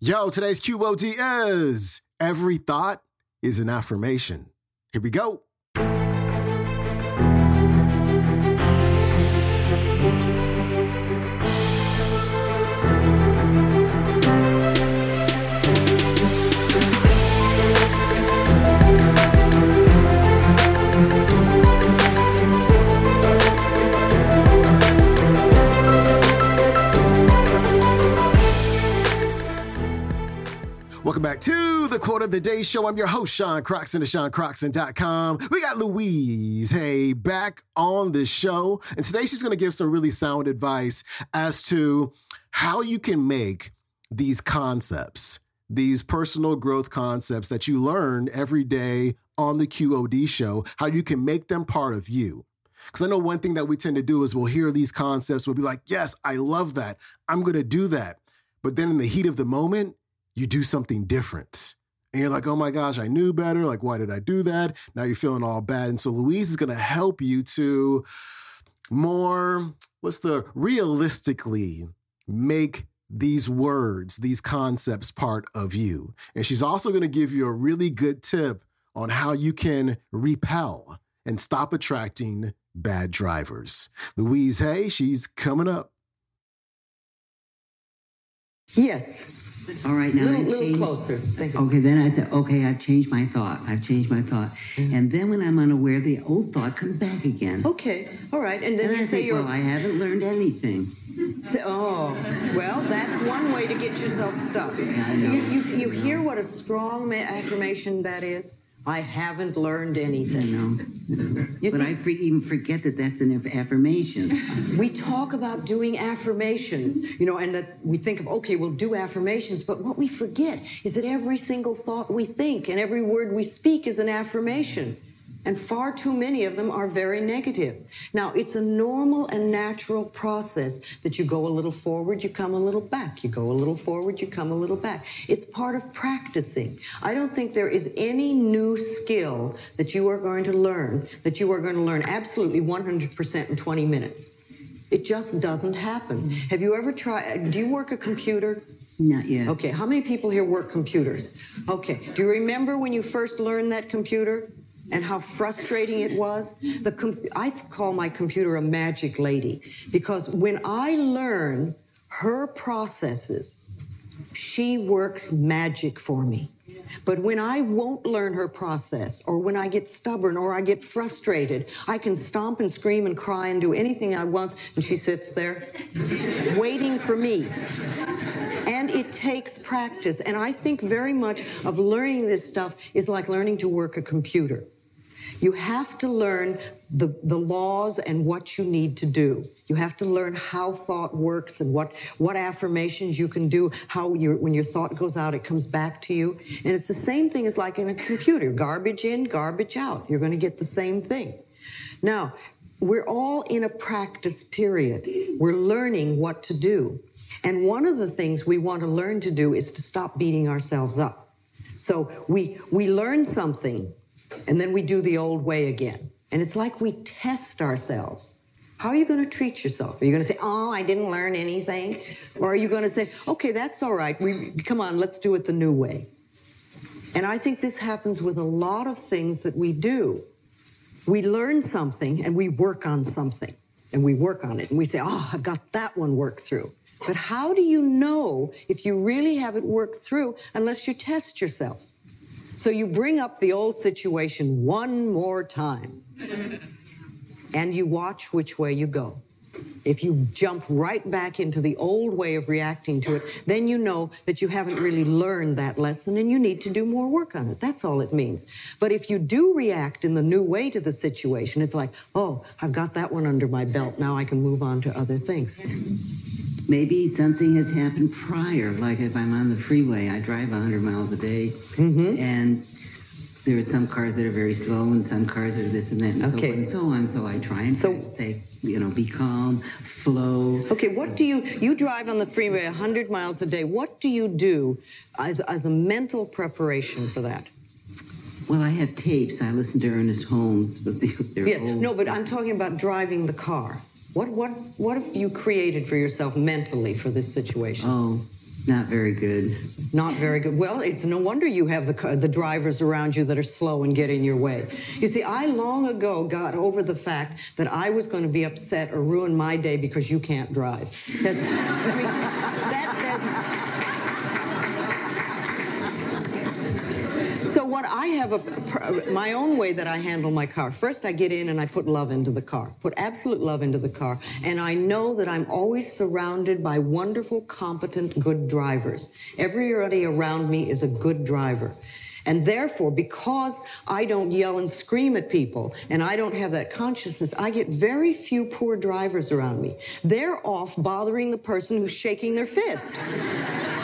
Yo, today's QOD is every thought is an affirmation. Here we go. The Day Show. I'm your host, Sean Croxton of SeanCroxton.com. We got Louise Hay, back on the show. And today she's going to give some really sound advice as to how you can make these concepts, these personal growth concepts that you learn every day on the QOD show, how you can make them part of you. Because I know one thing that we tend to do is we'll hear these concepts, we'll be like, yes, I love that. I'm going to do that. But then in the heat of the moment, you do something different. And you're like, oh my gosh, I knew better. Like, why did I do that? Now you're feeling all bad. And so Louise is going to help you to more, what's the realistically make these words, these concepts part of you. And she's also going to give you a really good tip on how you can repel and stop attracting bad drivers. Louise Hay, she's coming up. Yes. All right, now little, I've little changed. closer. Thank you. Okay, then I said, okay, I've changed my thought. I've changed my thought. Mm-hmm. And then when I'm unaware, the old thought comes back again. Okay. All right. And then And you I say think, you're. well, I haven't learned anything. Oh, well, that's one way to get yourself stuck. I know. You, you, you hear what a strong ma- affirmation that is? I haven't learned anything. know, You but see- I for, even forget that that's an affirmation. We talk about doing affirmations, you know, and that we think of, okay, we'll do affirmations, but what we forget is that every single thought we think and every word we speak is an affirmation. And far too many of them are very negative. Now, it's a normal and natural process that you go a little forward, you come a little back. You go a little forward, you come a little back. It's part of practicing. I don't think there is any new skill that you are going to learn that you are going to learn absolutely 100% in 20 minutes. It just doesn't happen. Have you ever tried? Do you work a computer? Not yet. Okay, how many people here work computers? Okay, do you remember when you first learned that computer and how frustrating it was? The com- I call my computer a magic lady because when I learn her processes, she works magic for me. But when I won't learn her process, or when I get stubborn, or I get frustrated, I can stomp and scream and cry and do anything I want, and she sits there waiting for me. And it takes practice. And I think very much of learning this stuff is like learning to work a computer. You have to learn the, the laws and what you need to do. You have to learn how thought works and what, what affirmations you can do, how your, when your thought goes out, it comes back to you. And it's the same thing as like in a computer garbage in, garbage out. You're going to get the same thing. Now, we're all in a practice period. We're learning what to do. And one of the things we want to learn to do is to stop beating ourselves up. So we we learn something and then we do the old way again. And it's like we test ourselves. How are you going to treat yourself? Are you going to say, "Oh, I didn't learn anything?" Or are you going to say, "Okay, that's all right. We come on, let's do it the new way." And I think this happens with a lot of things that we do. We learn something and we work on something and we work on it and we say, oh, I've got that one worked through. But how do you know if you really have it worked through unless you test yourself? So you bring up the old situation one more time and you watch which way you go. If you jump right back into the old way of reacting to it, then you know that you haven't really learned that lesson and you need to do more work on it. That's all it means. But if you do react in the new way to the situation, it's like, oh, I've got that one under my belt. Now I can move on to other things. Maybe something has happened prior, like if I'm on the freeway, I drive 100 miles a day, Mm-hmm. and there are some cars that are very slow and some cars that are this and that and Okay. so on and so on. So I try and So- say, you know, be calm, flow. Okay, what do you you drive on the freeway 100 miles a day? What do you do as, as a mental preparation for that? Well, I have tapes. I listen to Ernest Holmes, but they- they're Yes. old. No, but I'm talking about driving the car. What what what have you created for yourself mentally for this situation? Oh, Not very good. Not very good. Well, it's no wonder you have the, the drivers around you that are slow and get in your way. You see, I long ago got over the fact that I was going to be upset or ruin my day because you can't drive. I mean, that, So what I have a my own way that I handle my car. First, I get in and I put love into the car, put absolute love into the car, and I know that I'm always surrounded by wonderful, competent, good drivers. Everybody around me is a good driver. And therefore, because I don't yell and scream at people and I don't have that consciousness, I get very few poor drivers around me. They're off bothering the person who's shaking their fist.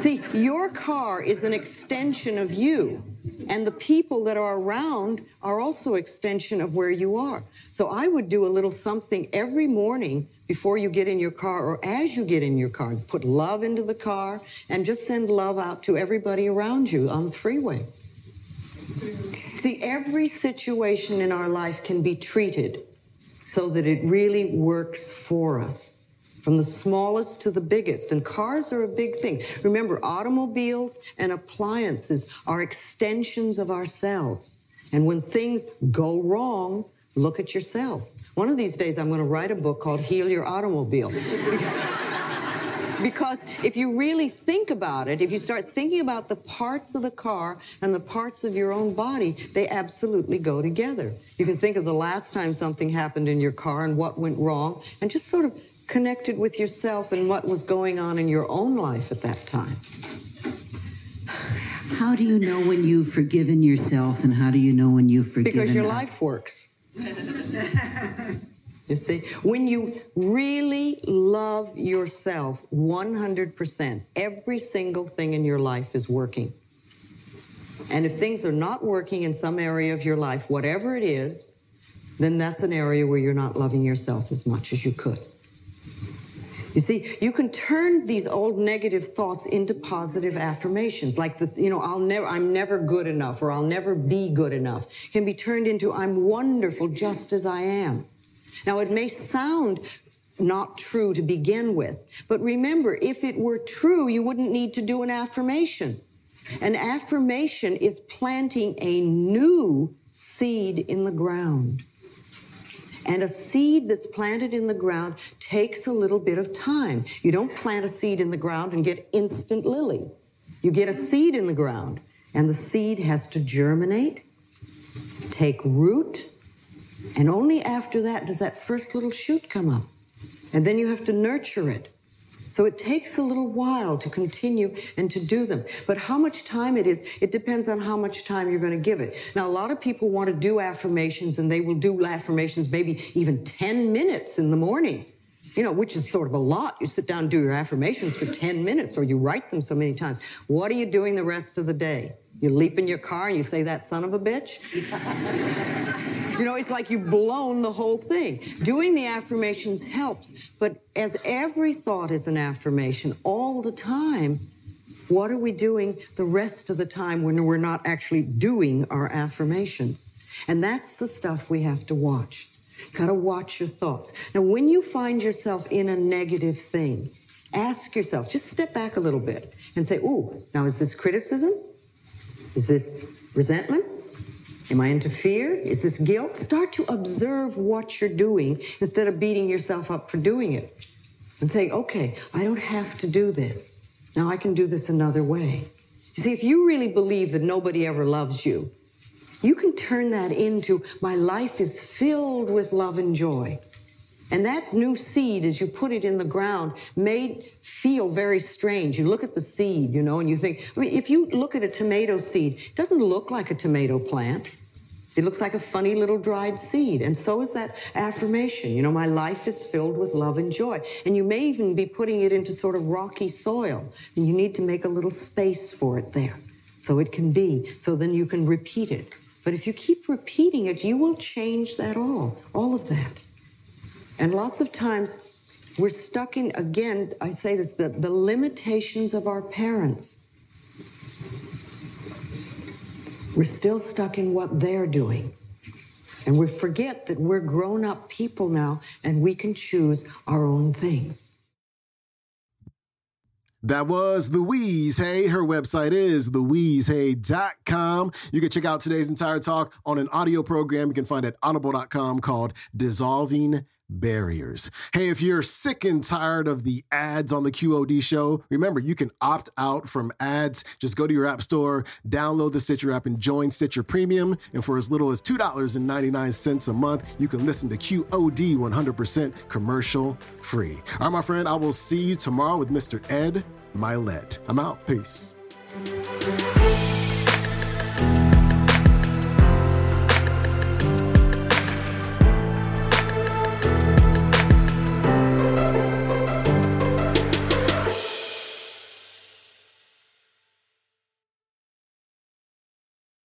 See, your car is an extension of you, and the people that are around are also extension of where you are. So I would do a little something every morning before you get in your car or as you get in your car. Put love into the car and just send love out to everybody around you on the freeway. See, every situation in our life can be treated so that it really works for us from the smallest to the biggest. And cars are a big thing. Remember, automobiles and appliances are extensions of ourselves. And when things go wrong, look at yourself. One of these days, I'm going to write a book called Heal Your Automobile. because if you really think about it, if you start thinking about the parts of the car and the parts of your own body, they absolutely go together. You can think of the last time something happened in your car and what went wrong, and just sort of connected with yourself and what was going on in your own life at that time. How do you know when you've forgiven yourself and how do you know when you've forgiven Because your life works. you see, when you really love yourself 100%, every single thing in your life is working. And if things are not working in some area of your life, whatever it is, then that's an area where you're not loving yourself as much as you could. You see, you can turn these old negative thoughts into positive affirmations, like the, you know, I'll never, I'm never good enough, or I'll never be good enough, can be turned into I'm wonderful just as I am. Now, it may sound not true to begin with, but remember, if it were true, you wouldn't need to do an affirmation. An affirmation is planting a new seed in the ground. And a seed that's planted in the ground takes a little bit of time. You don't plant a seed in the ground and get instant lily. You get a seed in the ground, and the seed has to germinate, take root, and only after that does that first little shoot come up. And then you have to nurture it. So it takes a little while to continue and to do them. But how much time it is, it depends on how much time you're going to give it. Now, a lot of people want to do affirmations and they will do affirmations maybe even 10 minutes in the morning, you know, which is sort of a lot. You sit down and do your affirmations for 10 minutes or you write them so many times. What are you doing the rest of the day? You leap in your car and you say, that son of a bitch? You know, it's like you've blown the whole thing. Doing the affirmations helps, but as every thought is an affirmation all the time, what are we doing the rest of the time when we're not actually doing our affirmations? And that's the stuff we have to watch. Got to watch your thoughts. Now, when you find yourself in a negative thing, ask yourself, just step back a little bit and say, Ooh, now is this criticism? Is this resentment? Am I into fear? Is this guilt? Start to observe what you're doing instead of beating yourself up for doing it. And think, okay, I don't have to do this. Now I can do this another way. You see, if you really believe that nobody ever loves you, you can turn that into my life is filled with love and joy. And that new seed, as you put it in the ground, may feel very strange. You look at the seed, you know, and you think, I mean, if you look at a tomato seed, it doesn't look like a tomato plant. It looks like a funny little dried seed. And so is that affirmation. You know, my life is filled with love and joy. And you may even be putting it into sort of rocky soil. And you need to make a little space for it there so it can be. So then you can repeat it. But if you keep repeating it, you will change that all, all of that. And lots of times we're stuck in, again, I say this, the, the limitations of our parents We're still stuck in what they're doing. And we forget that we're grown up people now and we can choose our own things. That was Louise Hay. Her website is louisehay.com. You can check out today's entire talk on an audio program you can find at audible.com called Dissolving barriers. Hey, if you're sick and tired of the ads on the QOD show, remember you can opt out from ads. Just go to your app store, download the Stitcher app, and join Stitcher Premium. And for as little as $2.99 a month, you can listen to QOD 100% commercial free. All right, my friend, I will see you tomorrow with Mr. Ed Mylett. I'm out. Peace.